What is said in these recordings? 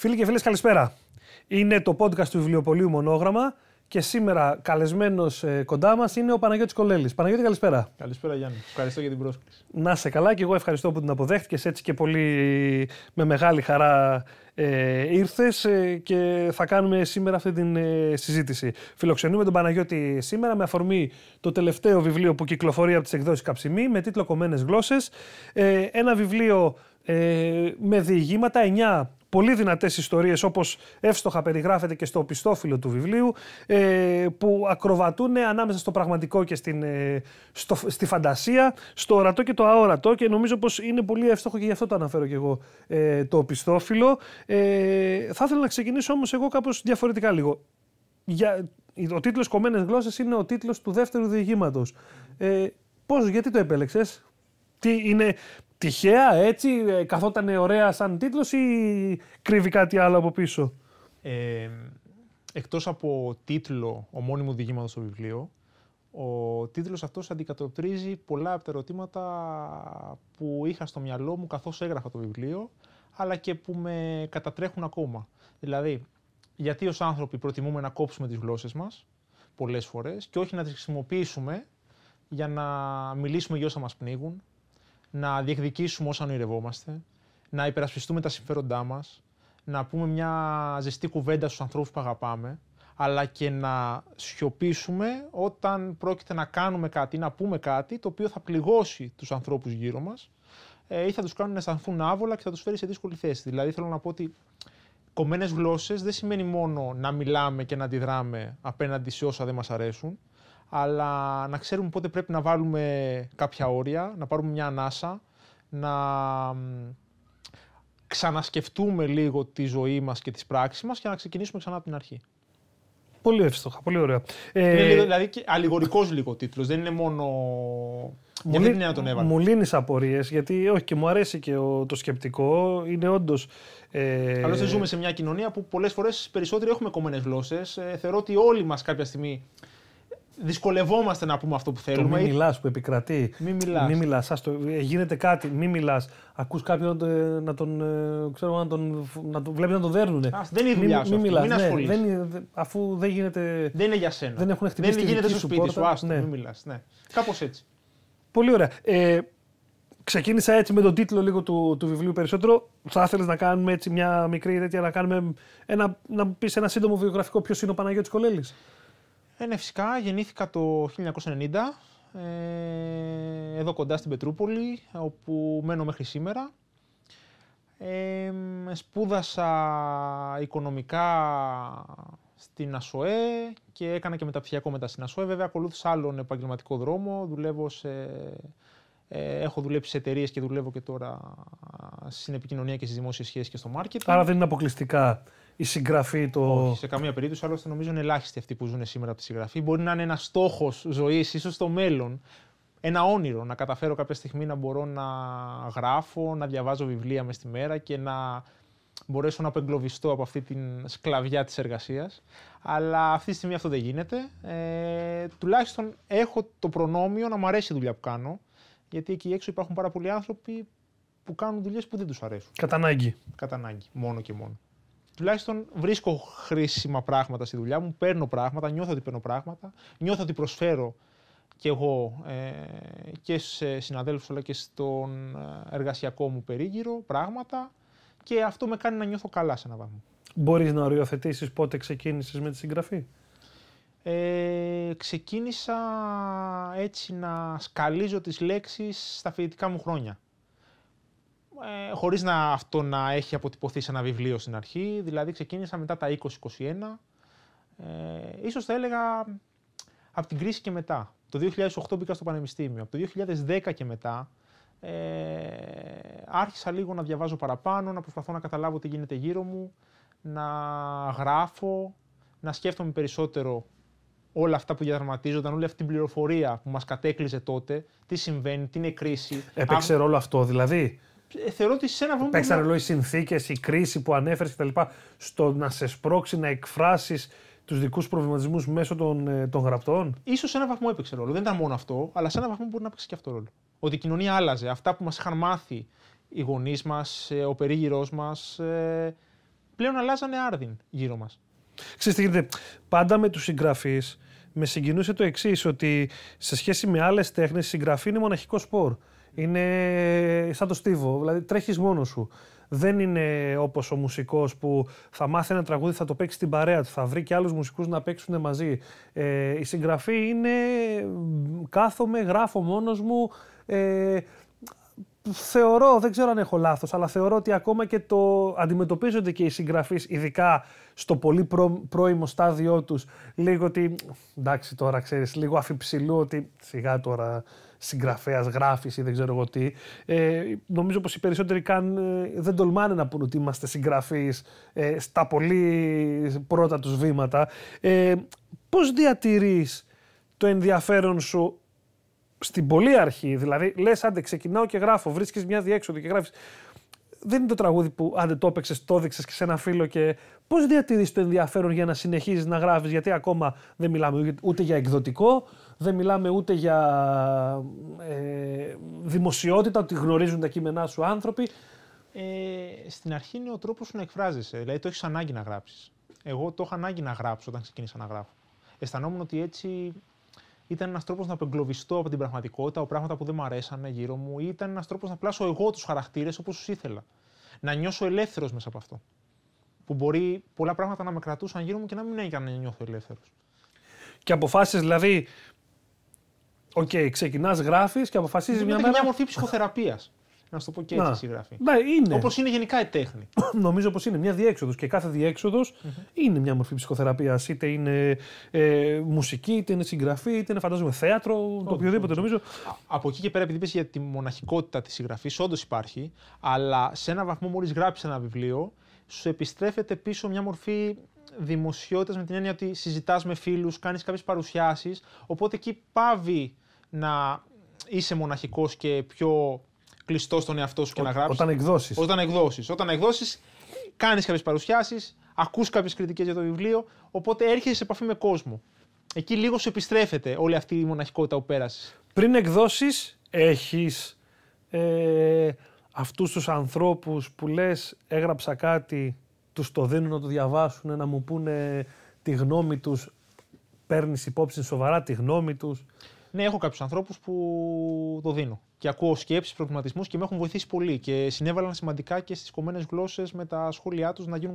Φίλοι και φίλες καλησπέρα. Είναι το podcast του βιβλιοπολίου Μονόγραμμα και σήμερα καλεσμένος ε, κοντά μας είναι ο Παναγιώτης Κολέλης. Παναγιώτη καλησπέρα. Καλησπέρα Γιάννη. Ευχαριστώ για την πρόσκληση. Να σε καλά και εγώ ευχαριστώ που την αποδέχτηκες έτσι και πολύ με μεγάλη χαρά ε, ήρθες ε, και θα κάνουμε σήμερα αυτή την ε, συζήτηση. Φιλοξενούμε τον Παναγιώτη σήμερα με αφορμή το τελευταίο βιβλίο που κυκλοφορεί από τις εκδόσεις Καψιμή με τίτλο «Κομμένες γλώσσες». Ε, ένα βιβλίο ε, με διηγήματα, 9 πολύ δυνατές ιστορίες όπως εύστοχα περιγράφεται και στο πιστόφυλλο του βιβλίου ε, που ακροβατούν ανάμεσα στο πραγματικό και στην, ε, στο, στη φαντασία, στο ορατό και το αόρατο και νομίζω πως είναι πολύ εύστοχο και γι' αυτό το αναφέρω και εγώ ε, το πιστόφυλλο. Ε, θα ήθελα να ξεκινήσω όμως εγώ κάπως διαφορετικά λίγο. Για, ο τίτλος «Κομμένες γλώσσες» είναι ο τίτλος του δεύτερου διηγήματος. Ε, πώς, γιατί το επέλεξες, τι είναι, τυχαία έτσι, ε, καθόταν ωραία σαν τίτλος ή κρύβει κάτι άλλο από πίσω; Ε, εκτός από τίτλο ομώνυμου διηγήματος στο βιβλίο, ο τίτλος αυτός αντικατοπτρίζει πολλά από τα ερωτήματα που είχα στο μυαλό μου καθώς έγραφα το βιβλίο, αλλά και που με κατατρέχουν ακόμα. Δηλαδή, γιατί ως άνθρωποι προτιμούμε να κόψουμε τις γλώσσες μας πολλές φορές και όχι να τις χρησιμοποιήσουμε για να μιλήσουμε για όσα μας πνίγουν, να διεκδικήσουμε όσα ονειρευόμαστε, να υπερασπιστούμε τα συμφέροντά μας, να πούμε μια ζεστή κουβέντα στους ανθρώπους που αγαπάμε, αλλά και να σιωπήσουμε όταν πρόκειται να κάνουμε κάτι ή να πούμε κάτι το οποίο θα πληγώσει τους ανθρώπους γύρω μας ε, ή θα τους κάνουν να αισθανθούν άβολα και θα τους φέρει σε δύσκολη θέση. Δηλαδή, θέλω να πω ότι κομμένες γλώσσες δεν σημαίνει μόνο να μιλάμε και να αντιδράμε απέναντι σε όσα δεν μας αρέσουν, αλλά να ξέρουμε πότε πρέπει να βάλουμε κάποια όρια, να πάρουμε μια ανάσα, να ξανασκεφτούμε λίγο τη ζωή μας και τις πράξεις μας και να ξεκινήσουμε ξανά από την αρχή. Πολύ εύστοχα, πολύ ωραία. Είναι ε, λίγο, δηλαδή και αλληγορικός λίγο τίτλος, δεν είναι μόνο... Μου, λύ... να τον έβαλες. μου λύνεις απορίες, γιατί όχι και μου αρέσει και το σκεπτικό. Είναι όντως. Ε... Άλλωστε, ζούμε σε μια κοινωνία που πολλές φορές περισσότεροι έχουμε κομμένες γλώσσες. Ε, θεωρώ ότι όλοι μας κάποια στιγμή δυσκολευόμαστε να πούμε αυτό που θέλουμε. Το μη μιλάς που επικρατεί. Μη μιλάς. Μη μιλάς, ε, γίνεται κάτι, μη μιλάς. Ακούς κάποιον να τον, ε, ξέρω, να τον, να τον βλέπεις να τον δέρνουν. δεν είναι η δουλειά σου. Μη, μιλάς, μην ναι, δεν, αφού δεν γίνεται. Δεν είναι για σένα. Δεν έχουν χτυπήσει Δεν γίνεται στο σπίτι σου. Άστο, ναι. μην μιλάς. Ναι. Κάπως έτσι. Πολύ ωραία. Ε, ξεκίνησα έτσι με τον τίτλο λίγο του, του βιβλίου περισσότερο. Θα ήθελες να κάνουμε έτσι μια μικρή τέτοια, να, κάνουμε ένα, να πεις ένα σύντομο βιογραφικό ποιος είναι ο Παναγιώτης Κολέλης; Ε, ναι, φυσικά γεννήθηκα το 1990 ε, εδώ κοντά στην Πετρούπολη, όπου μένω μέχρι σήμερα. Ε, σπούδασα οικονομικά στην ΑΣΟΕ και έκανα και μεταπτυχιακό μετά στην ΑΣΟΕ. Βέβαια, ακολούθησα άλλον επαγγελματικό δρόμο. Δουλεύω σε, ε, έχω δουλέψει σε εταιρείες και δουλεύω και τώρα στην επικοινωνία και στις δημόσιες σχέσεις και στο marketing. Άρα δεν είναι αποκλειστικά η συγγραφή το. Όχι, σε καμία περίπτωση. Άλλωστε, νομίζω είναι ελάχιστοι αυτοί που ζουν σήμερα από τη συγγραφή. Μπορεί να είναι ένας στόχος ζωής, ίσως στο μέλλον. Ένα όνειρο να καταφέρω κάποια στιγμή να μπορώ να γράφω, να διαβάζω βιβλία μες στη μέρα και να μπορέσω να απεγκλωβιστώ από αυτή την σκλαβιά της εργασίας. Αλλά αυτή τη στιγμή αυτό δεν γίνεται. Ε, τουλάχιστον έχω το προνόμιο να μου αρέσει η δουλειά που κάνω, γιατί εκεί έξω υπάρχουν πάρα πολλοί άνθρωποι που κάνουν δουλειές που δεν τους αρέσουν. Κατά ανάγκη. Κατά ανάγκη, μόνο και μόνο τουλάχιστον βρίσκω χρήσιμα πράγματα στη δουλειά μου, παίρνω πράγματα, νιώθω ότι παίρνω πράγματα, νιώθω ότι προσφέρω και εγώ ε, και σε συναδέλφους αλλά και στον ε, εργασιακό μου περίγυρο πράγματα και αυτό με κάνει να νιώθω καλά σε έναν βαθμό. Μπορείς να οριοθετήσεις πότε ξεκίνησες με τη συγγραφή; Ε, ξεκίνησα έτσι να σκαλίζω τις λέξεις στα φοιτητικά μου χρόνια ε, χωρίς να αυτό να έχει αποτυπωθεί σε ένα βιβλίο στην αρχή. Δηλαδή ξεκίνησα μετά τα 20-21. Ε, ίσως θα έλεγα από την κρίση και μετά. Το 2008 μπήκα στο πανεπιστήμιο. Από το 2010 και μετά ε, άρχισα λίγο να διαβάζω παραπάνω, να προσπαθώ να καταλάβω τι γίνεται γύρω μου, να γράφω, να σκέφτομαι περισσότερο όλα αυτά που διαδραματίζονταν, όλη αυτή την πληροφορία που μας κατέκλυζε τότε, τι συμβαίνει, τι είναι κρίση. Έπαιξε ρόλο αυτό δηλαδή; ε, θεωρώ ότι σε ένα βαθμό. Παίξαν ρόλο οι συνθήκες, η κρίση που ανέφερες κτλ. στο να σε σπρώξει να εκφράσεις τους δικούς προβληματισμούς μέσω των, ε, των γραπτών. σω σε ένα βαθμό έπαιξε ρόλο. Δεν ήταν μόνο αυτό, αλλά σε ένα βαθμό μπορεί να παίξει και αυτό ρόλο. Ότι η κοινωνία άλλαζε. Αυτά που μας είχαν μάθει οι γονείς μας, ε, ο περίγυρός μας, πλέον αλλάζανε άρδιν γύρω μας. Ξέρετε, τι γίνεται. Πάντα με τους συγγραφείς με συγκινούσε το εξής, ότι σε σχέση με άλλες τέχνες, η συγγραφή είναι μοναχικό σπορ. Είναι σαν το στίβο, δηλαδή τρέχεις μόνος σου. Δεν είναι όπως ο μουσικός που θα μάθει ένα τραγούδι, θα το παίξει στην παρέα του, θα βρει και άλλους μουσικούς να παίξουν μαζί. Ε, η συγγραφή είναι κάθομαι, γράφω μόνος μου. Ε, θεωρώ, δεν ξέρω αν έχω λάθος, αλλά θεωρώ ότι ακόμα και το αντιμετωπίζονται και οι συγγραφείς, ειδικά στο πολύ προ, πρώιμο στάδιο τους, λίγο ότι. Εντάξει, τώρα ξέρεις, λίγο αφιψηλού ότι σιγά τώρα συγγραφέας, γράφει ή δεν ξέρω εγώ τι. Ε, νομίζω πως οι περισσότεροι καν ε, δεν τολμάνε να πούν ότι είμαστε συγγραφείς ε, στα πολύ πρώτα τους βήματα. Ε, Πώς διατηρείς το ενδιαφέρον σου στην πολύ αρχή, δηλαδή λες, άντε ξεκινάω και γράφω, βρίσκεις μια διέξοδο και γράφεις. Δεν είναι το τραγούδι που άντε το έπαιξες, το έδειξες και σε ένα φίλο και πώς διατηρείς το ενδιαφέρον για να συνεχίζεις να γράφεις, γιατί ακόμα δεν μιλάμε ούτε για εκδοτικό, δεν μιλάμε ούτε για ε, δημοσιότητα, ότι γνωρίζουν τα κείμενά σου άνθρωποι. Ε, στην αρχή είναι ο τρόπος να εκφράζεσαι, δηλαδή το έχεις ανάγκη να γράψεις. Εγώ το είχα ανάγκη να γράψω όταν ξεκίνησα να γράφω. Αισθανόμουν ότι έτσι ήταν ένας τρόπος να απεγκλωβιστώ από την πραγματικότητα, από πράγματα που δεν μου αρέσανε γύρω μου, ή ήταν ένας τρόπος να πλάσω εγώ τους χαρακτήρες όπως τους ήθελα. Να νιώσω ελεύθερος μέσα από αυτό. Που μπορεί πολλά πράγματα να με κρατούσαν γύρω μου και να μην έκαναν να νιώθω ελεύθερος. Και αποφάσεις δηλαδή. OK, okay, ξεκινάς, γράφεις και αποφασίζεις μια μέρα. Είναι μια μορφή ψυχοθεραπείας. Να σου το πω και έτσι η συγγραφή. Ναι, είναι. Όπως είναι γενικά η τέχνη. Νομίζω πως είναι μια διέξοδος και κάθε διέξοδος είναι μια μορφή ψυχοθεραπείας. Είτε είναι ε, μουσική, είτε είναι συγγραφή, είτε είναι φαντάζομαι θέατρο, το οποιοδήποτε νομίζω. Από εκεί και πέρα, επειδή για τη μοναχικότητα της συγγραφής, όντως υπάρχει, αλλά σε ένα βαθμό μόλις γράψεις ένα βιβλίο, σου επιστρέφεται πίσω μια μορφή δημοσιότητας με την έννοια ότι συζητάς με φίλους, κάνεις κάποιες παρουσιάσεις. Οπότε εκεί παύει να είσαι μοναχικός και πιο κλειστός στον εαυτό σου και να γράψεις. Όταν εκδώσεις. Όταν εκδώσεις. Όταν εκδώσεις, κάνεις κάποιες παρουσιάσεις, ακούς κάποιες κριτικές για το βιβλίο, οπότε έρχεσαι σε επαφή με κόσμο. Εκεί λίγο σου επιστρέφεται όλη αυτή η μοναχικότητα που πέρασες. Πριν εκδώσεις, έχεις ε, αυτούς τους ανθρώπους που λες, έγραψα κάτι, τους το δίνουν να το διαβάσουν, να μου πούνε τη γνώμη τους. Παίρνεις υπόψη σοβαρά τη γνώμη τους. Ναι, έχω κάποιους ανθρώπους που το δίνω. Και ακούω σκέψεις, προβληματισμούς και με έχουν βοηθήσει πολύ. Και συνέβαλαν σημαντικά και στις κομμένες γλώσσες με τα σχόλιά τους να γίνουν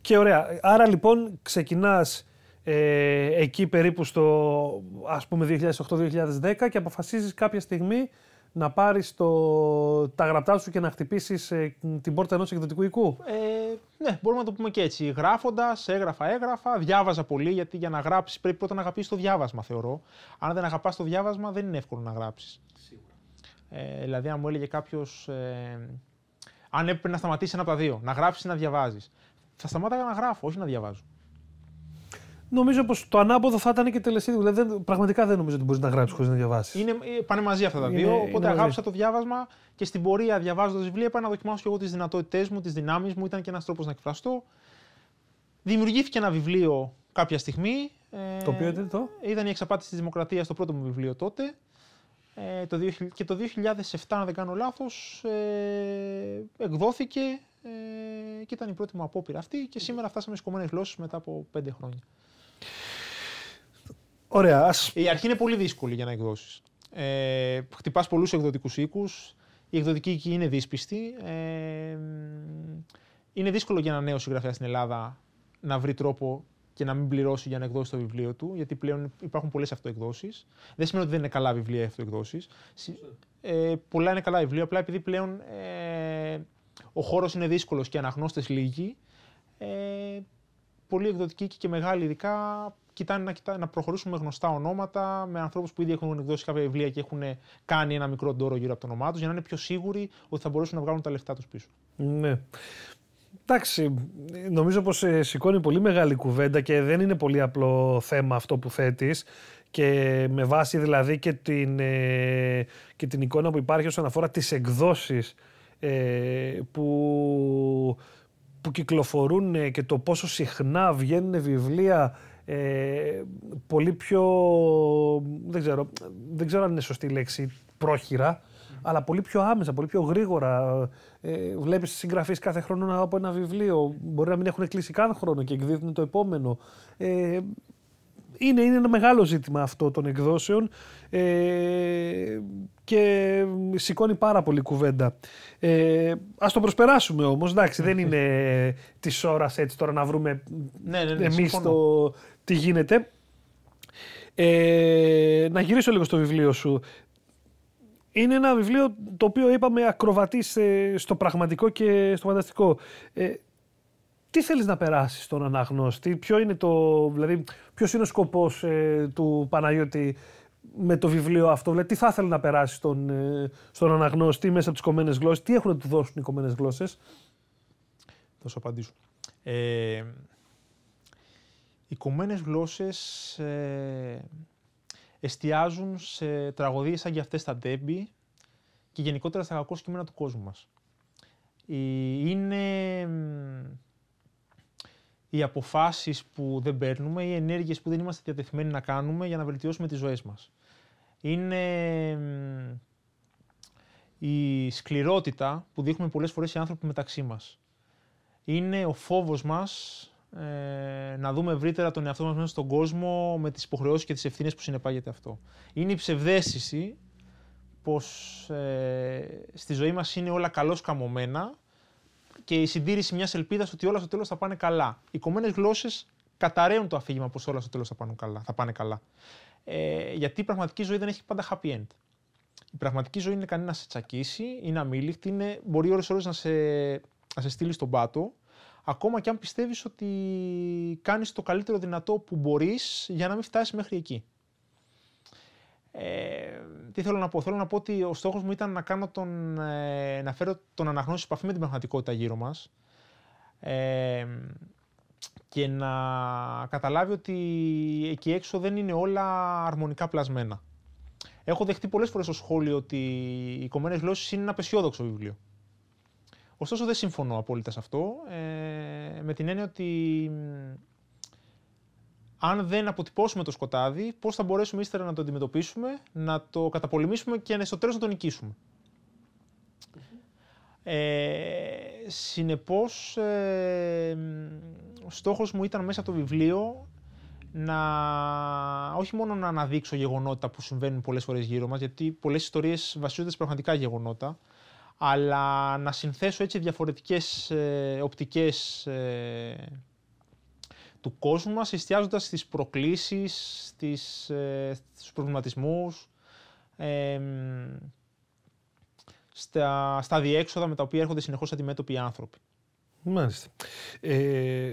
Και ωραία. Άρα λοιπόν ξεκινάς ε, εκεί περίπου στο ας πούμε 2008-2010 και αποφασίζεις κάποια στιγμή να πάρεις το, τα γραπτά σου και να χτυπήσεις ε, την πόρτα ενός εκδοτικού οικού; Ε, ναι, μπορούμε να το πούμε και έτσι. Γράφοντας, έγραφα, έγραφα, διάβαζα πολύ, γιατί για να γράψεις πρέπει πρώτα να αγαπήσεις το διάβασμα, θεωρώ. Αν δεν αγαπάς το διάβασμα, δεν είναι εύκολο να γράψεις. Σίγουρα. Ε, δηλαδή, αν μου έλεγε κάποιος. Ε, αν έπρεπε να σταματήσει ένα από τα δύο, να γράψεις ή να διαβάζεις. Θα σταμάταγα να γράφω, όχι να διαβάζω. Νομίζω πως το ανάποδο θα ήταν και τελεσίδι. Δηλαδή, δεν, πραγματικά δεν νομίζω ότι μπορείς να γράψεις χωρίς να διαβάσεις. Είναι, ε, πάνε μαζί αυτά τα δύο. Είναι, οπότε είναι αγάπησα το διάβασμα και στην πορεία διαβάζοντας βιβλία είπα να δοκιμάσω και εγώ τις δυνατότητές μου, τις δυνάμεις μου. Ήταν και ένας τρόπος να εκφραστώ. Δημιουργήθηκε ένα βιβλίο κάποια στιγμή. Ε, το οποίο ήταν το; Ήταν η Εξαπάτηση της Δημοκρατίας, το πρώτο μου βιβλίο τότε. Ε, το, και το 2007, αν δεν κάνω λάθος, ε, εκδόθηκε ε, και ήταν η πρώτη μου απόπειρα αυτή. Και σήμερα φτάσαμε στις κομμένες γλώσσες μετά από πέντε χρόνια. Ωραία. Ας... Η αρχή είναι πολύ δύσκολη για να εκδώσεις. Ε, Χτυπάς πολλούς εκδοτικούς οίκους. Η εκδοτική οίκη είναι δύσπιστη. Ε, είναι δύσκολο για ένα νέο συγγραφέα στην Ελλάδα να βρει τρόπο και να μην πληρώσει για να εκδώσει το βιβλίο του, γιατί πλέον υπάρχουν πολλές αυτοεκδόσεις. Δεν σημαίνει ότι δεν είναι καλά βιβλία οι αυτοεκδόσεις. Ε, πολλά είναι καλά βιβλία, απλά επειδή πλέον ε, ο χώρος είναι δύσκολος και αναγνώστες λίγοι, ε, πολλοί εκδοτικοί και μεγάλοι ειδικά κοιτάνε να, να προχωρήσουν με γνωστά ονόματα, με ανθρώπους που ήδη έχουν εκδώσει κάποια βιβλία και έχουν κάνει ένα μικρό ντόρο γύρω από το όνομά τους, για να είναι πιο σίγουροι ότι θα μπορέσουν να βγάλουν τα λεφτά τους πίσω. Ναι. Εντάξει, νομίζω πως ε, σηκώνει πολύ μεγάλη κουβέντα και δεν είναι πολύ απλό θέμα αυτό που θέτεις και με βάση δηλαδή και την, ε, και την εικόνα που υπάρχει όσον αφορά τις εκδόσεις ε, που, που κυκλοφορούν και το πόσο συχνά βγαίνουν βιβλία ε, πολύ πιο, δεν ξέρω, δεν ξέρω αν είναι σωστή λέξη, πρόχειρα, αλλά πολύ πιο άμεσα, πολύ πιο γρήγορα. Ε, Βλέπεις συγγραφείς κάθε χρόνο από ένα βιβλίο. Μπορεί να μην έχουν κλείσει κάθε χρόνο και εκδίδουν το επόμενο. Ε, είναι, είναι ένα μεγάλο ζήτημα αυτό των εκδόσεων ε, και σηκώνει πάρα πολύ κουβέντα. Ε, ας το προσπεράσουμε όμως, εντάξει, δεν είναι της ώρας έτσι τώρα να βρούμε ναι, ναι, ναι, εμείς το τι γίνεται. Ε, να γυρίσω λίγο στο βιβλίο σου. Είναι ένα βιβλίο το οποίο είπαμε ακροβατής στο πραγματικό και στο φανταστικό. Ε, τι θέλεις να περάσεις στον αναγνώστη, ποιο είναι, το, δηλαδή, ποιος είναι ο σκοπός ε, του Παναγιώτη με το βιβλίο αυτό, δηλαδή τι θα ήθελε να περάσει στον, ε, στον αναγνώστη μέσα από τις κομμένες γλώσσες, τι έχουν να του δώσουν οι κομμένες γλώσσες; Θα σου απαντήσω. Ε, οι κομμένες γλώσσες ε, εστιάζουν σε τραγωδίες σαν και αυτές τα ντέμπι και γενικότερα στα κακό κείμενα του κόσμου μας. Είναι οι αποφάσεις που δεν παίρνουμε, οι ενέργειες που δεν είμαστε διατεθειμένοι να κάνουμε για να βελτιώσουμε τις ζωές μας. Είναι η σκληρότητα που δείχνουμε πολλές φορές οι άνθρωποι μεταξύ μας. Είναι ο φόβος μας ε, να δούμε ευρύτερα τον εαυτό μας μέσα στον κόσμο με τις υποχρεώσεις και τις ευθύνες που συνεπάγεται αυτό. Είναι η ψευδέστηση πως ε, στη ζωή μας είναι όλα καλώς καμωμένα και η συντήρηση μιας ελπίδας ότι όλα στο τέλος θα πάνε καλά. Οι κομμένες γλώσσες καταραίουν το αφήγημα πως όλα στο τέλος θα πάνε καλά. Θα πάνε καλά. Ε, γιατί η πραγματική ζωή δεν έχει πάντα happy end. Η πραγματική ζωή είναι κανένα να σε τσακίσει, είναι αμήλικτη, είναι, μπορεί ώρες ώρες να σε, να σε στείλει στον πάτο ακόμα και αν πιστεύεις ότι κάνεις το καλύτερο δυνατό που μπορείς για να μην φτάσεις μέχρι εκεί. Ε, τι θέλω να πω; Θέλω να πω ότι ο στόχος μου ήταν να, κάνω τον, ε, να φέρω τον αναγνώστης επαφή με την πραγματικότητα γύρω μας ε, και να καταλάβει ότι εκεί έξω δεν είναι όλα αρμονικά πλασμένα. Έχω δεχτεί πολλές φορές το σχόλιο ότι οι κομμένες γλώσσες είναι ένα απεσιόδοξο βιβλίο. Ωστόσο δεν συμφωνώ απόλυτα σε αυτό, ε, με την έννοια ότι αν δεν αποτυπώσουμε το σκοτάδι, πώς θα μπορέσουμε ύστερα να το αντιμετωπίσουμε, να το καταπολεμήσουμε και στο τέλος να το νικήσουμε; Ε, συνεπώς, ε, ο στόχος μου ήταν μέσα από το βιβλίο να όχι μόνο να αναδείξω γεγονότα που συμβαίνουν πολλές φορές γύρω μας, γιατί πολλές ιστορίες βασίζονται σε πραγματικά γεγονότα, αλλά να συνθέσω έτσι διαφορετικές ε, οπτικές ε, του κόσμου μας, εστιάζοντας στις προκλήσεις, στις, ε, στους προβληματισμούς, ε, στα, στα διέξοδα με τα οποία έρχονται συνεχώς αντιμέτωποι οι άνθρωποι. Μάλιστα. Ε,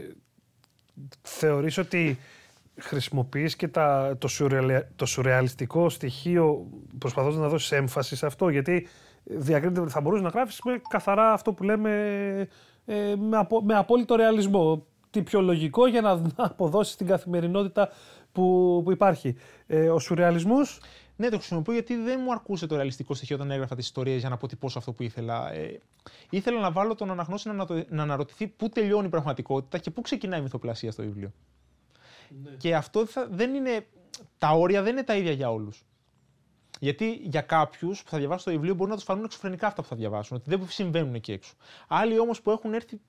θεωρείς ότι χρησιμοποιείς και τα, το, το σουρεαλιστικό στοιχείο προσπαθώντας να δώσεις έμφαση σε αυτό, γιατί διακρίνεται, θα μπορούσες να γράφεις με καθαρά αυτό που λέμε ε, με, απο, με απόλυτο ρεαλισμό. Τι πιο λογικό για να, αποδώσει την καθημερινότητα που, που υπάρχει. Ε, ο σουρεαλισμός... Ναι, το χρησιμοποιώ γιατί δεν μου αρκούσε το ρεαλιστικό στοιχείο όταν έγραφα τις ιστορίες για να αποτυπώσω αυτό που ήθελα. Ε, ήθελα να βάλω τον αναγνώστη να, να αναρωτηθεί πού τελειώνει η πραγματικότητα και πού ξεκινάει η μυθοπλασία στο βιβλίο. Ναι. Και αυτό θα, δεν είναι. Τα όρια δεν είναι τα ίδια για όλους. Γιατί για κάποιους που θα διαβάσουν το βιβλίο μπορεί να τους φανούν εξωφρενικά αυτά που θα διαβάσουν, ότι δεν συμβαίνουν εκεί έξω. Άλλοι όμως που έχουν έρθει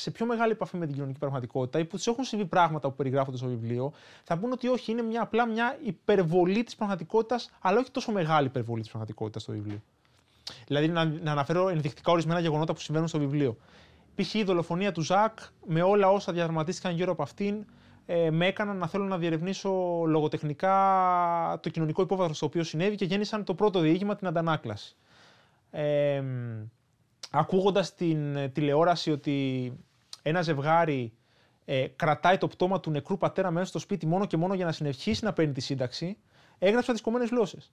σε πιο μεγάλη επαφή με την κοινωνική πραγματικότητα ή που τους έχουν συμβεί πράγματα που περιγράφονται στο βιβλίο, θα πούν ότι όχι, είναι μια, απλά μια υπερβολή της πραγματικότητας, αλλά όχι τόσο μεγάλη υπερβολή της πραγματικότητας στο βιβλίο. Δηλαδή, να, να αναφέρω ενδεικτικά ορισμένα γεγονότα που συμβαίνουν στο βιβλίο. Π.χ. η δολοφονία του Ζακ με όλα όσα διαδραματίστηκαν γύρω από αυτήν, ε, με έκαναν να θέλω να διερευνήσω λογοτεχνικά το κοινωνικό υπόβαθρο στο οποίο συνέβη και γέννησαν το πρώτο διήγημα, την αντανάκλαση. Ε, ακούγοντας την ε, τηλεόραση ότι ένα ζευγάρι ε, κρατάει το πτώμα του νεκρού πατέρα μέσα στο σπίτι μόνο και μόνο για να συνεχίσει να παίρνει τη σύνταξη, έγραψα τις κομμένες γλώσσες.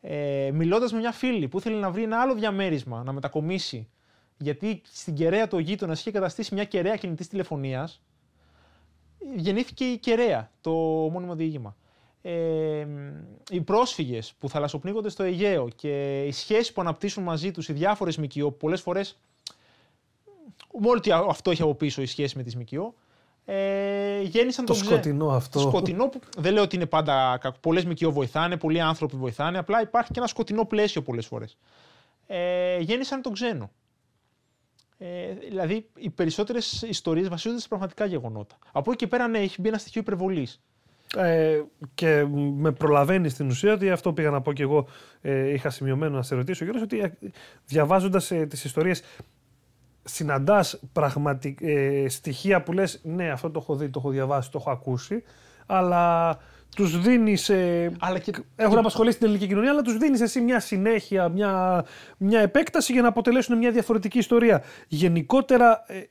Ε, μιλώντας με μια φίλη που ήθελε να βρει ένα άλλο διαμέρισμα, να μετακομίσει, γιατί στην κεραία του γείτονας είχε καταστήσει μια κεραία κινητής τηλεφωνίας, γεννήθηκε η Κεραία, το μόνιμο διήγημα. ε, οι πρόσφυγες που θαλασσοπνίγονται στο Αιγαίο και οι σχέσεις που αναπτύσσουν μαζί τους οι διάφορες ΜΚΟ, πολλές φορές μόνο αυτό έχει από πίσω η σχέση με τις ΜΚΟ, ε, γέννησαν το τον σκοτεινό αυτό. Το σκοτεινό που δεν λέω ότι είναι πάντα κακό. Πολλές ΜΚΟ βοηθάνε, πολλοί άνθρωποι βοηθάνε. Απλά υπάρχει και ένα σκοτεινό πλαίσιο πολλές φορές. Ε, γέννησαν τον ξένο. Ε, δηλαδή, οι περισσότερες ιστορίες βασίζονται σε πραγματικά γεγονότα. Από εκεί και πέρα, ναι, έχει μπει ένα στοιχείο υπερβολής. Ε, και με προλαβαίνει στην ουσία ότι αυτό πήγα να πω και εγώ. Ε, είχα σημειωμένο να σε ρωτήσω, Γιώργο, ότι ε, διαβάζοντας ε, τις ιστορίες, συναντάς ε, στοιχεία που λες: Ναι, αυτό το έχω δει, το έχω διαβάσει, το έχω ακούσει, αλλά τους δίνεις. Ε, και... Έχουν και... απασχολήσει την ελληνική κοινωνία, αλλά τους δίνεις εσύ μια συνέχεια, μια, μια επέκταση για να αποτελέσουν μια διαφορετική ιστορία. Γενικότερα, ε,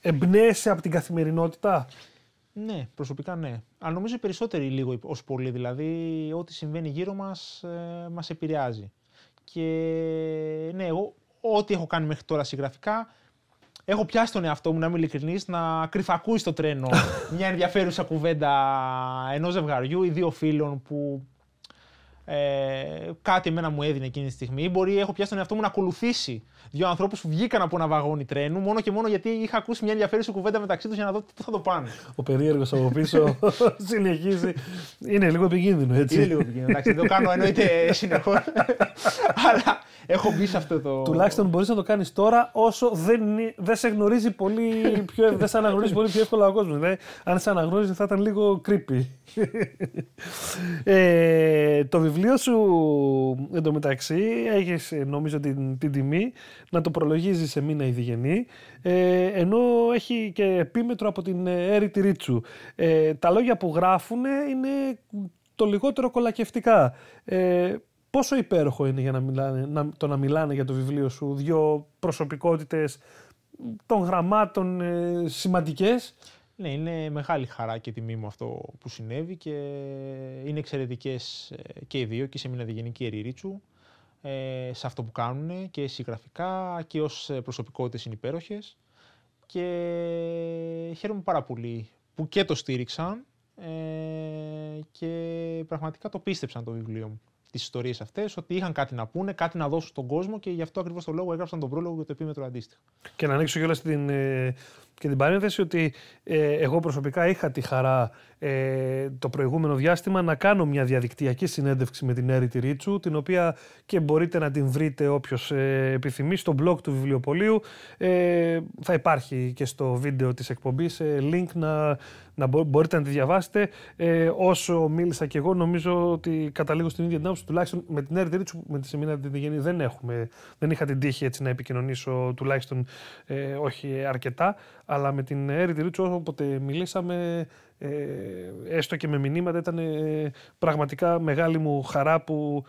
εμπνέεσαι από την καθημερινότητα; Ναι, προσωπικά ναι. Αλλά νομίζω οι περισσότεροι λίγο ως πολύ. Δηλαδή, ό,τι συμβαίνει γύρω μας ε, μας επηρεάζει. Και ναι, εγώ ό,τι έχω κάνει μέχρι τώρα συγγραφικά έχω πιάσει τον εαυτό μου, να είμαι ειλικρινής, να κρυφακούει στο τρένο μια ενδιαφέρουσα κουβέντα ενός ζευγαριού ή δύο φίλων που ε, κάτι εμένα μου έδινε εκείνη τη στιγμή. Ή μπορεί έχω πιάσει τον εαυτό μου να ακολουθήσει δύο ανθρώπους που βγήκαν από ένα βαγόνι τρένου μόνο και μόνο γιατί είχα ακούσει μια ενδιαφέρουσα κουβέντα μεταξύ τους για να δω τι θα το πάνε. Ο περίεργος από πίσω συνεχίζει. Είναι λίγο επικίνδυνο, έτσι. Είναι λίγο επικίνδυνο. Εντάξει, δεν το κάνω εννοείται συνεχώς. Αλλά έχω μπει σε αυτό το. Τουλάχιστον μπορείς να το κάνεις τώρα όσο δεν, δεν σε γνωρίζει πολύ πιο, δεν σε αναγνωρίζει πολύ πιο εύκολα ο κόσμος. Δηλαδή, αν σε αναγνώριζε θα ήταν λίγο creepy. ε, το βιβλίο σου εντωμεταξύ έχεις νομίζω την, την τιμή να το προλογίζεις σε μήνα ειδηγενή, ε, ενώ έχει και επίμετρο από την Έρη Ρίτσου. Ε, τα λόγια που γράφουν είναι το λιγότερο κολακευτικά. Ε, πόσο υπέροχο είναι για να μιλάνε, να, το να μιλάνε για το βιβλίο σου δύο προσωπικότητες των γραμμάτων ε, σημαντικές; Ναι, είναι μεγάλη χαρά και τιμή μου αυτό που συνέβη και είναι εξαιρετικές ε, και οι δύο και σε μια διγενική Ρίτσου ε, σε αυτό που κάνουν και συγγραφικά και ως ε, προσωπικότητες είναι υπέροχες και χαίρομαι πάρα πολύ που και το στήριξαν ε, και πραγματικά το πίστεψαν το βιβλίο μου τις ιστορίες αυτές, ότι είχαν κάτι να πούνε, κάτι να δώσουν στον κόσμο και γι' αυτό ακριβώς το λόγο έγραψαν τον πρόλογο για το επίμετρο αντίστοιχο. Και να ανοίξω κιόλας την, ε, και την παρένθεση ότι ε, εγώ προσωπικά είχα τη χαρά ε, το προηγούμενο διάστημα να κάνω μια διαδικτυακή συνέντευξη με την Έρη Ρίτσου, την οποία και μπορείτε να την βρείτε όποιος ε, επιθυμεί στο blog του βιβλιοπολίου. Ε, θα υπάρχει και στο βίντεο της εκπομπής ε, link να, να μπορείτε να τη διαβάσετε. Ε, όσο μίλησα και εγώ, νομίζω ότι καταλήγω στην ίδια την τουλάχιστον με την Έρη Ρίτσου, με τη Σεμίνα την Διγενή, δεν, έχουμε, δεν είχα την τύχη έτσι να επικοινωνήσω τουλάχιστον ε, όχι αρκετά, αλλά με την Έρη Ρίτσου όποτε μιλήσαμε ε, έστω και με μηνύματα ήταν ε, πραγματικά μεγάλη μου χαρά που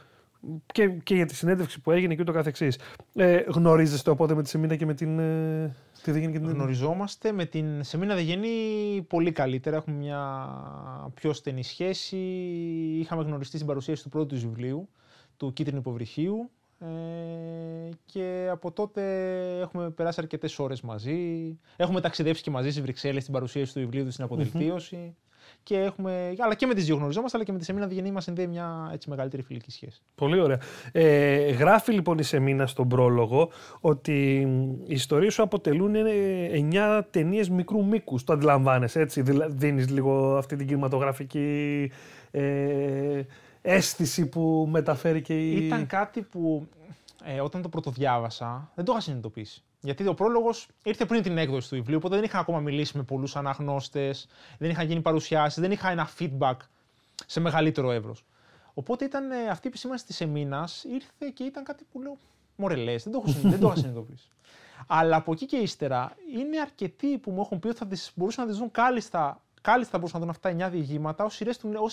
και, και για τη συνέντευξη που έγινε και ούτω καθεξής. Ε, γνωρίζεστε οπότε με τη Σεμίνα και με την ε, τη και την... Γνωριζόμαστε με την Σεμίνα Δεγενή πολύ καλύτερα. Έχουμε μια πιο στενή σχέση. Είχαμε γνωριστεί στην παρουσίαση του πρώτου βιβλίου, του Κίτρινου Υποβρυχίου. Ε, και από τότε έχουμε περάσει αρκετές ώρες μαζί. Έχουμε ταξιδέψει και μαζί στις Βρυξέλλες στην παρουσίαση του βιβλίου του στην αποδελτίωση. Και έχουμε, αλλά και με τις δύο γνωριζόμαστε, αλλά και με τη Σεμίνα Διγενή μας συνδέει μια έτσι, μεγαλύτερη φιλική σχέση. Πολύ ωραία. Ε, γράφει λοιπόν η Σεμίνα στον πρόλογο ότι οι ιστορίες σου αποτελούν ε, 9 ταινίες μικρού μήκους. Το αντιλαμβάνεσαι έτσι, δίνεις λίγο αυτή την κινηματογραφική. Ε, αίσθηση που μεταφέρει και η... Ήταν κάτι που ε, όταν το πρωτοδιάβασα δεν το είχα συνειδητοποιήσει. Γιατί ο πρόλογος ήρθε πριν την έκδοση του βιβλίου, οπότε δεν είχα ακόμα μιλήσει με πολλούς αναγνώστες, δεν είχαν γίνει παρουσιάσεις, δεν είχα ένα feedback σε μεγαλύτερο εύρος. Οπότε ήταν ε, αυτή η επισήμανση της Εμίνας, ήρθε και ήταν κάτι που λέω Μορελέ, δεν το, δεν το είχα συνειδητοποιήσει. Αλλά από εκεί και ύστερα είναι αρκετοί που μου έχουν πει ότι θα τις, μπορούσαν να τις δουν κάλλιστα, κάλλιστα μπορούσαν να δουν αυτά τα 9 διηγήματα ως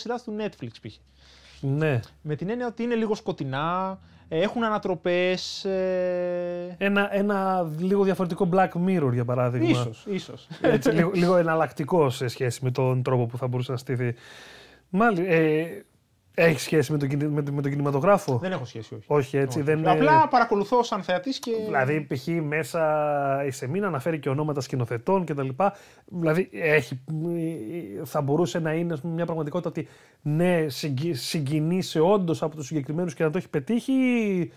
σειράς του Netflix π.χ. Ναι. Με την έννοια ότι είναι λίγο σκοτεινά, έχουν ανατροπές. Ε... Ένα, ένα λίγο διαφορετικό Black Mirror για παράδειγμα. Ίσως, ίσως. Έτσι, λίγο, λίγο εναλλακτικό σε σχέση με τον τρόπο που θα μπορούσε να στηθεί. Μάλιστα. Ε, Έχεις σχέση με τον, με, με τον κινηματογράφο; Δεν έχω σχέση, όχι. Όχι, έτσι. Όχι. Δεν, Απλά παρακολουθώ σαν θεατής και. Δηλαδή, π.χ. μέσα η Σεμίνα αναφέρει και ονόματα σκηνοθετών κτλ. Δηλαδή, έχει, θα μπορούσε να είναι πούμε, μια πραγματικότητα ότι ναι, συγκινήσει όντως από τους συγκεκριμένους και να το έχει πετύχει. ή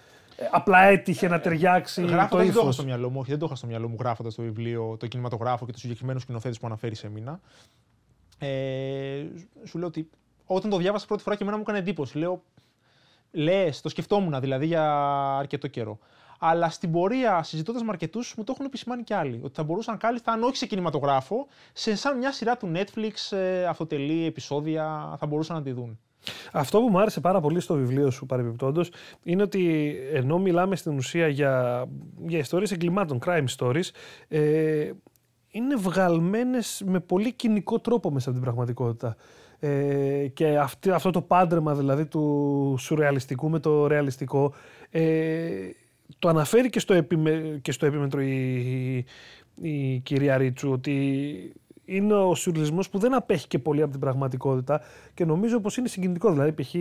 Απλά έτυχε να ταιριάξει Γράφοντας, το δεν το ύφος. είχα στο μυαλό μου, όχι, δεν το είχα στο μυαλό μου γράφοντας το βιβλίο, το κινηματογράφο και τους συγκεκριμένους σκηνοθέτες που αναφέρεις σε μήνα. Ε, σου λέω ότι όταν το διάβασα πρώτη φορά και εμένα μου έκανε εντύπωση. Λέω, λες, το σκεφτόμουν δηλαδή για αρκετό καιρό. Αλλά στην πορεία, συζητώντας με αρκετούς, μου το έχουν επισημάνει και άλλοι. Ότι θα μπορούσαν κάλλιστα, αν όχι σε κινηματογράφο, σε σαν μια σειρά του Netflix, ε, αυτοτελή επεισόδια, θα μπορούσαν να τη δουν. Αυτό που μου άρεσε πάρα πολύ στο βιβλίο σου παρεμπιπτόντως είναι ότι ενώ μιλάμε στην ουσία για, για ιστορίες εγκλημάτων, crime stories, ε, είναι βγαλμένες με πολύ κοινικό τρόπο μέσα από την πραγματικότητα. Ε, και αυτή, αυτό το πάντρεμα δηλαδή του σουρεαλιστικού με το ρεαλιστικό ε, το αναφέρει και στο, επιμέ, και στο επίμετρο η, η κυρία Ρίτσου ότι είναι ο σουρεαλισμός που δεν απέχει και πολύ από την πραγματικότητα και νομίζω πως είναι συγκινητικό. Δηλαδή, π.χ.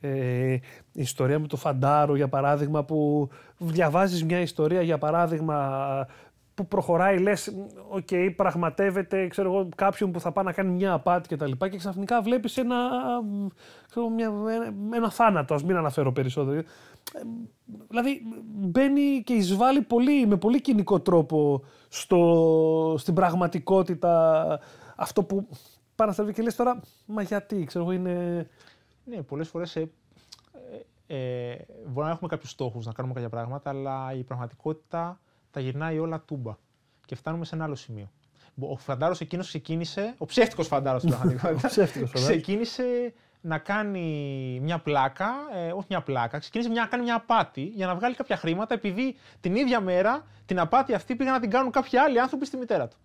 Ε, η ιστορία με το Φαντάρο, για παράδειγμα, που διαβάζεις μια ιστορία, για παράδειγμα, που προχωράει, λες, OK, okay, πραγματεύεται, ξέρω εγώ, κάποιον που θα πάει να κάνει μια απάτη κτλ. Και, και ξαφνικά βλέπεις ένα, ξέρω, μια, ένα θάνατο, ας μην αναφέρω περισσότερο. Δηλαδή μπαίνει και εισβάλλει πολύ, με πολύ κοινικό τρόπο στο, στην πραγματικότητα αυτό που παραστρέφει και λες τώρα, μα γιατί, ξέρω εγώ, είναι... Ναι, πολλές φορές ε, ε, ε, μπορεί να έχουμε κάποιους στόχους, να κάνουμε κάποια πράγματα, αλλά η πραγματικότητα τα γυρνάει όλα τούμπα. Και φτάνουμε σε ένα άλλο σημείο. Ο φαντάρος εκείνος ξεκίνησε, ο ψεύτικος φαντάρος στην πραγματικότητα, ξεκίνησε να κάνει μια πλάκα, ε, όχι μια πλάκα, ξεκίνησε να κάνει μια απάτη για να βγάλει κάποια χρήματα, επειδή την ίδια μέρα την απάτη αυτή πήγαν να την κάνουν κάποιοι άλλοι άνθρωποι στη μητέρα του.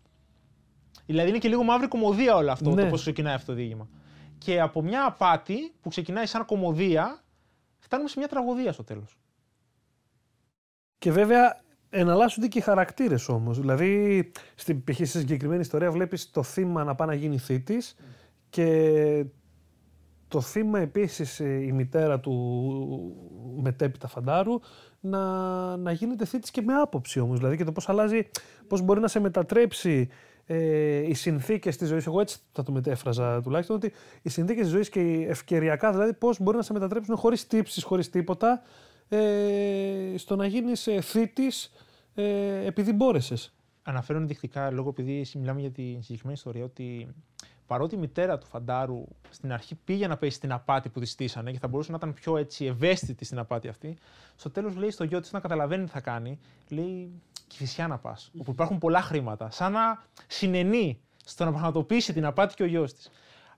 Δηλαδή είναι και λίγο μαύρη κομμωδία όλο αυτό, ναι. το πώς ξεκινάει αυτό το διήγημα. Και από μια απάτη που ξεκινάει σαν κομμωδία, φτάνουμε σε μια τραγωδία στο τέλος. Και βέβαια εναλλάσσονται και οι χαρακτήρες όμως. Δηλαδή, στην π.χ. στη συγκεκριμένη ιστορία βλέπεις το θύμα να πάει να γίνει θήτης και το θύμα επίσης η μητέρα του μετέπειτα φαντάρου να, να γίνεται θήτης και με άποψη όμως. Δηλαδή και το πώς αλλάζει, πώς μπορεί να σε μετατρέψει ε, οι συνθήκες της ζωής. Εγώ έτσι θα το μετέφραζα τουλάχιστον ότι οι συνθήκες της ζωής και οι ευκαιριακά δηλαδή πώς μπορεί να σε μετατρέψουν χωρίς τύψεις, χωρίς τίποτα ε, στο να γίνεις ε, θήτης ε, επειδή μπόρεσες. Αναφέρω ενδεικτικά λόγω επειδή μιλάμε για τη συγκεκριμένη ιστορία ότι παρότι η μητέρα του Φαντάρου στην αρχή πήγε να πέσει στην απάτη που τη στήσανε και θα μπορούσε να ήταν πιο έτσι ευαίσθητη στην απάτη αυτή, στο τέλος λέει στο γιο της να καταλαβαίνει τι θα κάνει, λέει Κυφυσιά να πας, όπου υπάρχουν πολλά χρήματα, σαν να συνενεί στο να πραγματοποιήσει την απάτη και ο γιος της.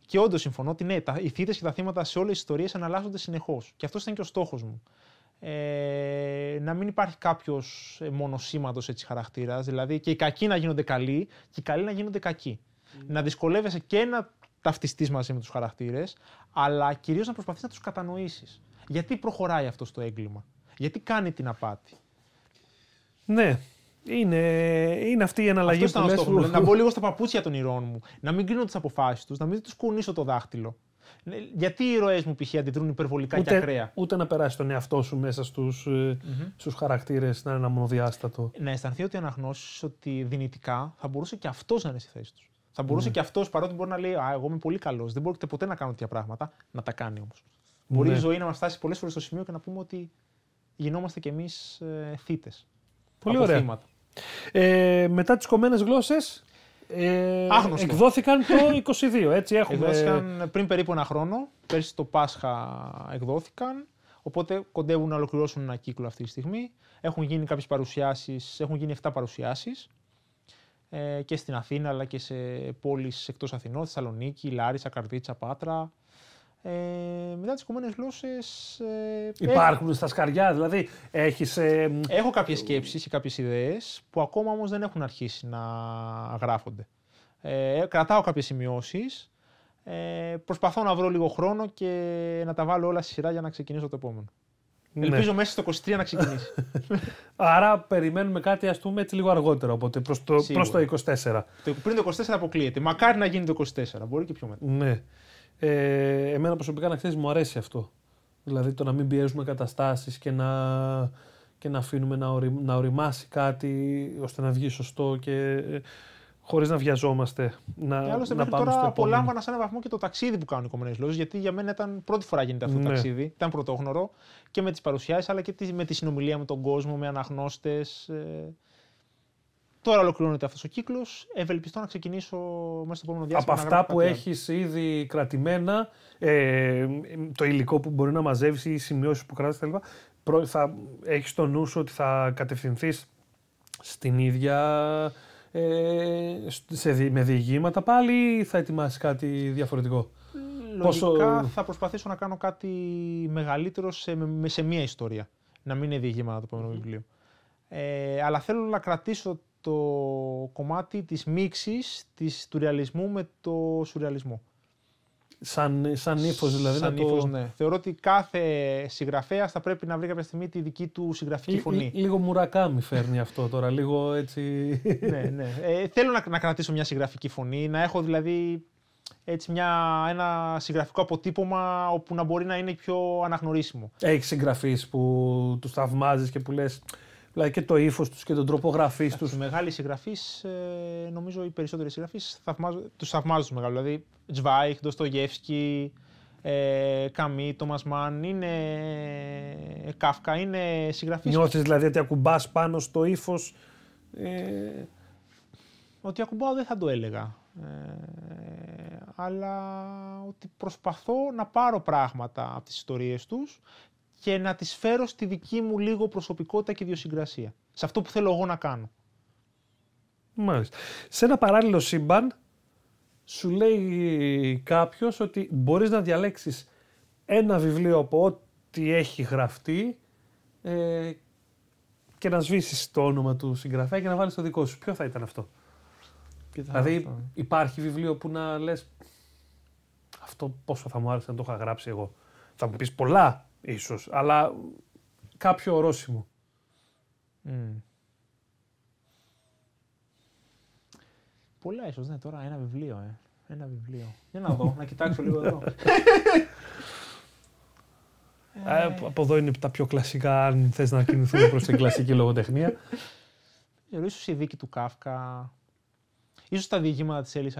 Και όντως συμφωνώ ότι ναι, οι θύτε και τα θύματα σε όλες τις ιστορίες εναλλάσσονται συνεχώς. Και αυτός ήταν και ο στόχος μου. Ε, να μην υπάρχει κάποιος μονοσήματο χαρακτήρας, δηλαδή και οι κακοί να γίνονται καλοί και οι καλοί να γίνονται κακοί να δυσκολεύεσαι και να ταυτιστείς μαζί με τους χαρακτήρες, αλλά κυρίως να προσπαθείς να τους κατανοήσεις. Γιατί προχωράει αυτό στο έγκλημα, Γιατί κάνει την απάτη; Ναι, είναι, είναι αυτή η εναλλαγή Αυτό που λες. Που... Να μπω λίγο στα παπούτσια των ηρώων μου, να μην κρίνω τις αποφάσεις τους, να μην τους κουνήσω το δάχτυλο. Ναι, γιατί οι ηρωέ μου π.χ. αντιδρούν υπερβολικά ούτε, και ακραία; Ούτε να περάσει τον εαυτό σου μέσα στους mm-hmm. χαρακτήρες, να είναι ένα μονοδιάστατο. Να αισθανθεί ότι αναγνώσεις ότι δυνητικά θα μπορούσε και αυτός να είναι στη θέση τους. Θα μπορούσε mm. και αυτός παρότι μπορεί να λέει Α, εγώ είμαι πολύ καλός, δεν μπορείτε ποτέ να κάνω τέτοια πράγματα, να τα κάνει όμως. Ναι. Μπορεί η ζωή να μας φτάσει πολλές φορές στο σημείο και να πούμε ότι γινόμαστε κι εμείς ε, θύτες. Πολύ ωραία. Θύματα. Ε, μετά τις κομμένες γλώσσες. Ε, εκδόθηκαν το 22, έτσι έχουμε. Εκδόθηκαν πριν περίπου ένα χρόνο. Πέρσι το Πάσχα εκδόθηκαν. Οπότε κοντεύουν να ολοκληρώσουν ένα κύκλο αυτή τη στιγμή. Έχουν γίνει κάποιες παρουσιάσεις, έχουν γίνει 7 παρουσιάσεις ε, και στην Αθήνα αλλά και σε πόλεις εκτός Αθηνών, Θεσσαλονίκη, Λάρισα, Καρδίτσα, Πάτρα. Ε, μετά τις κομμένες γλώσσες... Ε, Υπάρχουν στα σκαριά, δηλαδή έχεις... Ε, Έχω κάποιες σκέψεις και κάποιες ιδέες που ακόμα όμως δεν έχουν αρχίσει να γράφονται. Ε, κρατάω κάποιες σημειώσεις, ε, προσπαθώ να βρω λίγο χρόνο και να τα βάλω όλα στη σειρά για να ξεκινήσω το επόμενο. Ναι. Ελπίζω μέσα στο 23 να ξεκινήσει. Άρα περιμένουμε κάτι ας πούμε έτσι λίγο αργότερο, οπότε προς το, προς το 24. Το, πριν το 24 αποκλείεται. Μακάρι να γίνει το 24, μπορεί και πιο μετά. Ναι. Ε, εμένα προσωπικά να ξέρεις, μου αρέσει αυτό. Δηλαδή το να μην πιέζουμε καταστάσεις και να, και να αφήνουμε να, ορι, να οριμάσει κάτι ώστε να βγει σωστό και χωρίς να βιαζόμαστε. Να, και άλλωστε, να πάμε τώρα απολάμβανα σε έναν βαθμό και το ταξίδι που κάνουν οι κομμένε λόγε, γιατί για μένα ήταν πρώτη φορά γίνεται αυτό το ναι. ταξίδι. Ήταν πρωτόγνωρο και με τις παρουσιάσεις, αλλά και με τη συνομιλία με τον κόσμο, με αναγνώστες. Ε, Τώρα ολοκληρώνεται αυτός ο κύκλος. Ευελπιστώ να ξεκινήσω μέσα στο επόμενο διάστημα. Από αυτά που έχεις ήδη κρατημένα, ε, το υλικό που μπορεί να μαζεύεις ή οι σημειώσεις που κρατάς κλπ. Θα έχεις στο νου σου ότι θα κατευθυνθείς στην ίδια. Ε, σε, με διηγήματα πάλι ή θα ετοιμάσεις κάτι διαφορετικό; Λογικά θα προσπαθήσω να κάνω κάτι μεγαλύτερο σε, σε μία ιστορία. Να μην είναι διηγήματα το επόμενο βιβλίο. Ε, αλλά θέλω να κρατήσω το κομμάτι της μίξης της, του ρεαλισμού με το σουρεαλισμό. Σαν, σαν ύφος δηλαδή. Σαν ύφος, το... ναι. Θεωρώ ότι κάθε συγγραφέας θα πρέπει να βρει κάποια στιγμή τη δική του συγγραφική φωνή. λίγο μουρακάμι φέρνει αυτό τώρα, λίγο έτσι. ναι, ναι. Ε, θέλω να, να κρατήσω μια συγγραφική φωνή, να έχω δηλαδή έτσι μια, ένα συγγραφικό αποτύπωμα όπου να μπορεί να είναι πιο αναγνωρίσιμο. Έχεις συγγραφείς που τους θαυμάζεις και που λες. Δηλαδή και το ύφος τους και τον τρόπο γραφή τους. Οι μεγάλοι συγγραφείς, ε, νομίζω οι περισσότεροι συγγραφείς του θαυμάζουν τους μεγάλου. Δηλαδή Τζβάιχ, Ντοστογεύσκι, ε, Καμί, Τόμας Μαν, είναι Κάφκα, είναι συγγραφείς. Νιώθεις δηλαδή ότι ακουμπάς πάνω στο ύφος. Ε... Ότι ακουμπάω δεν θα το έλεγα. Ε, αλλά ότι προσπαθώ να πάρω πράγματα από τις ιστορίες τους και να τις φέρω στη δική μου λίγο προσωπικότητα και ιδιοσυγκρασία. Σε αυτό που θέλω εγώ να κάνω. Μάλιστα. Σε ένα παράλληλο σύμπαν σου λέει κάποιος ότι μπορείς να διαλέξεις ένα βιβλίο από ό,τι έχει γραφτεί ε, και να σβήσεις το όνομα του συγγραφέα και να βάλεις το δικό σου. Ποιο θα ήταν αυτό; δηλαδή υπάρχει βιβλίο που να λες αυτό πόσο θα μου άρεσε να το είχα γράψει εγώ. Θα μου πεις πολλά ίσως, αλλά κάποιο ορόσημο. Mm. Πολλά ίσως, ναι, τώρα ένα βιβλίο, ε. Ένα βιβλίο. Για να δω, να κοιτάξω λίγο εδώ. Ε, από εδώ είναι τα πιο κλασικά, αν θες να κινηθούμε προς την κλασική λογοτεχνία. Ε, ίσως η δίκη του Κάφκα, ίσως τα διηγήματα της Έλλης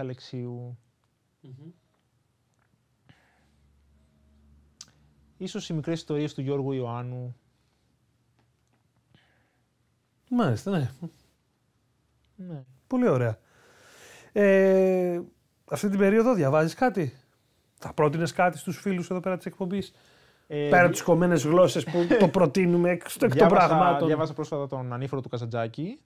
Ίσως οι μικρές ιστορίες του Γιώργου Ιωάννου. Μάλιστα, ναι. ναι. Πολύ ωραία. Ε, αυτή την περίοδο διαβάζεις κάτι; Θα πρότεινες κάτι στους φίλους εδώ πέρα της εκπομπής; Ε, πέρα από τις κομμένες γλώσσες που το προτείνουμε εκ των πραγμάτων. Διάβασα πρόσφατα τον Ανήφορο του Καζαντζάκη.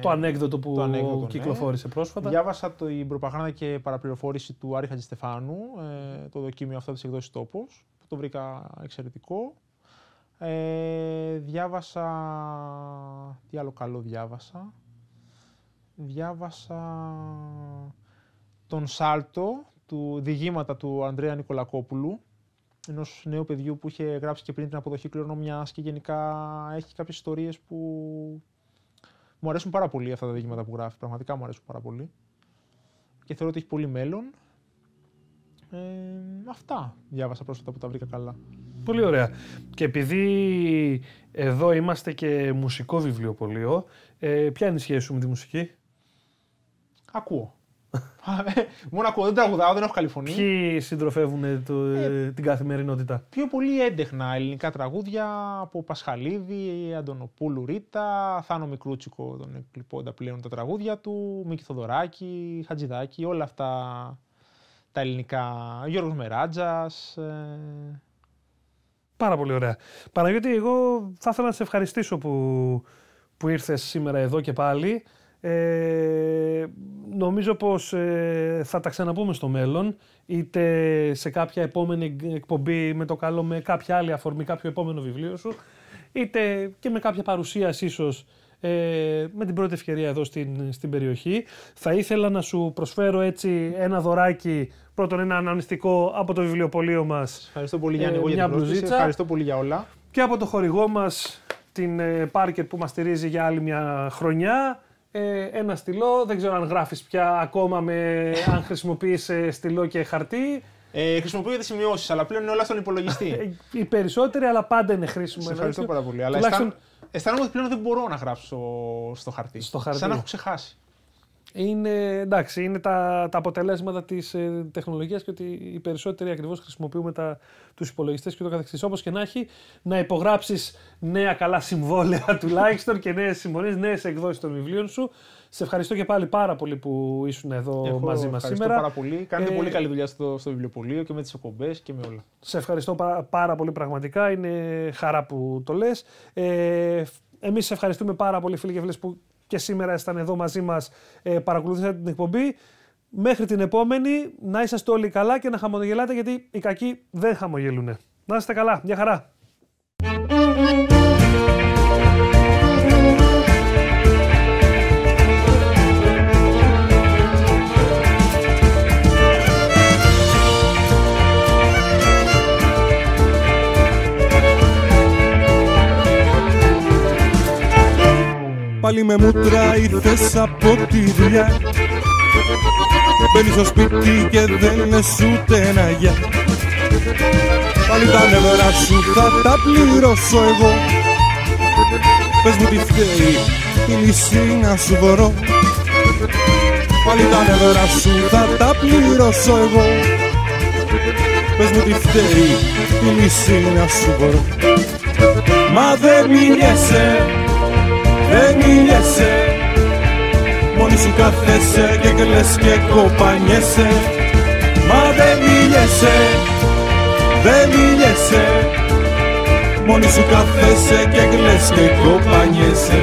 Το ανέκδοτο που το ανέκδοτο, ναι. κυκλοφόρησε ναι. πρόσφατα. Διάβασα την προπαγάνδα και παραπληροφόρηση του Άρη Χατζηστεφάνου, ε, το δοκίμιο αυτό της εκδόσης Τόπος το βρήκα εξαιρετικό. Ε, διάβασα... Τι άλλο καλό διάβασα. Διάβασα τον Σάλτο, του διηγήματα του Ανδρέα Νικολακόπουλου, ενός νέου παιδιού που είχε γράψει και πριν την αποδοχή κληρονομιάς και γενικά έχει κάποιες ιστορίες που μου αρέσουν πάρα πολύ αυτά τα διηγήματα που γράφει. Πραγματικά μου αρέσουν πάρα πολύ. Και θεωρώ ότι έχει πολύ μέλλον. Ε, αυτά διάβασα πρόσφατα που τα βρήκα καλά. Πολύ ωραία. Και επειδή εδώ είμαστε και μουσικό βιβλιοπωλείο, ε, ποια είναι η σχέση σου με τη μουσική; Ακούω. Μόνο ακούω, δεν τραγουδάω, δεν έχω καλή φωνή. Ποιοι συντροφεύουν το, ε, την καθημερινότητα; Πιο πολύ έντεχνα ελληνικά τραγούδια από Πασχαλίδη, Αντωνοπούλου Ρίτα, Θάνο Μικρούτσικο, τον εκλειπώντα πλέον τα τραγούδια του, Μίκη Θοδωράκη, Χατζηδάκη, όλα αυτά τα ελληνικά. Γιώργος Μεράτζας. Ε... Πάρα πολύ ωραία. Παναγιώτη, εγώ θα ήθελα να σε ευχαριστήσω που, που ήρθες σήμερα εδώ και πάλι. Ε, νομίζω πως ε, θα τα ξαναπούμε στο μέλλον, είτε σε κάποια επόμενη εκπομπή με το καλό με κάποια άλλη αφορμή, κάποιο επόμενο βιβλίο σου, είτε και με κάποια παρουσίαση ίσως ε, με την πρώτη ευκαιρία εδώ στην, στην περιοχή. Θα ήθελα να σου προσφέρω έτσι ένα δωράκι, πρώτον ένα αναμνηστικό από το βιβλιοπωλείο μας. Ευχαριστώ πολύ Γιάννη, ε, για την Ευχαριστώ πολύ για όλα. Και από το χορηγό μας, την ε, Parker που μας στηρίζει για άλλη μια χρονιά. Ε, ένα στυλό, δεν ξέρω αν γράφεις πια ακόμα με, αν χρησιμοποιείς ε, στυλό και χαρτί. Ε, χρησιμοποιώ τις σημειώσεις, αλλά πλέον είναι όλα στον υπολογιστή. Ε, οι περισσότεροι, αλλά πάντα είναι χρήσιμο. Σε ευχαριστώ πάρα πολύ. Αλλά Τουλάχιστον- αισθάνομαι ότι πλέον δεν μπορώ να γράψω στο χαρτί. Στο χαρτί. Σαν να έχω ξεχάσει. Είναι, εντάξει, είναι τα, τα αποτελέσματα της ε, τεχνολογίας και ότι οι περισσότεροι ακριβώς χρησιμοποιούμε τα, τους υπολογιστές και το καθεξής. Όπως και να έχει, να υπογράψεις νέα καλά συμβόλαια τουλάχιστον και νέες συμφωνίες, νέες εκδόσεις των βιβλίων σου. Σε ευχαριστώ και πάλι πάρα πολύ που ήσουν εδώ Εγώ μαζί μας ευχαριστώ σήμερα. πάρα πολύ. Κάνετε Ε, πολύ καλή δουλειά στο, στο βιβλιοπωλείο και με τις εκπομπές και με όλα. Σε ευχαριστώ πα- πάρα πολύ πραγματικά. Είναι χαρά που το λες. Ε, εμείς σε ευχαριστούμε πάρα πολύ φίλοι και φίλες που και σήμερα ήσταν εδώ μαζί μας, ε, παρακολουθήσατε την εκπομπή. Μέχρι την επόμενη να είσαστε όλοι καλά και να χαμογελάτε γιατί οι κακοί δεν χαμογελούν. Να είστε καλά. Γεια χαρά. Πάλι με μούτρα ήρθες από τη δουλειά. Μπαίνεις στο σπίτι και δεν λες ούτε ένα γεια. Πάλι τα νεύρα σου θα τα πληρώσω εγώ. Πες μου τι φταίει, τη λύση να σου βρω. Πάλι τα νεύρα σου θα τα πληρώσω εγώ. Πες μου τι φταίει, τη λύση να σου βρω. Μα δεν μιλιέσαι δεν μιλιέσαι Μόνη σου κάθεσαι και κλαις και κοπανιέσαι. Μα δεν μιλιέσαι, δεν μιλιέσαι Μόνη σου κάθεσαι και κλαις και κοπανιέσαι